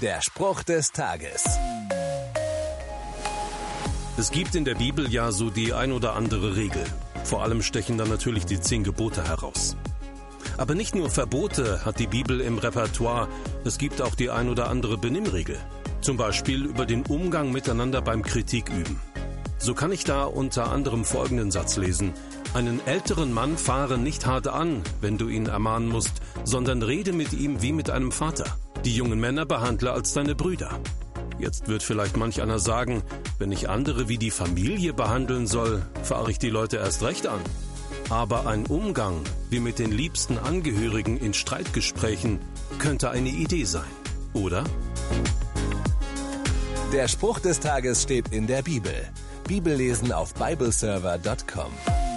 Der Spruch des Tages. Es gibt in der Bibel ja so die ein oder andere Regel. Vor allem stechen da natürlich die zehn Gebote heraus. Aber nicht nur Verbote hat die Bibel im Repertoire, es gibt auch die ein oder andere Benimmregel. Zum Beispiel über den Umgang miteinander beim Kritik üben. So kann ich da unter anderem folgenden Satz lesen. Einen älteren Mann fahre nicht hart an, wenn du ihn ermahnen musst, sondern rede mit ihm wie mit einem Vater. Die jungen Männer behandle als deine Brüder. Jetzt wird vielleicht manch einer sagen, wenn ich andere wie die Familie behandeln soll, fahre ich die Leute erst recht an. Aber ein Umgang wie mit den liebsten Angehörigen in Streitgesprächen könnte eine Idee sein, oder? Der Spruch des Tages steht in der Bibel. Bibellesen auf bibleserver.com.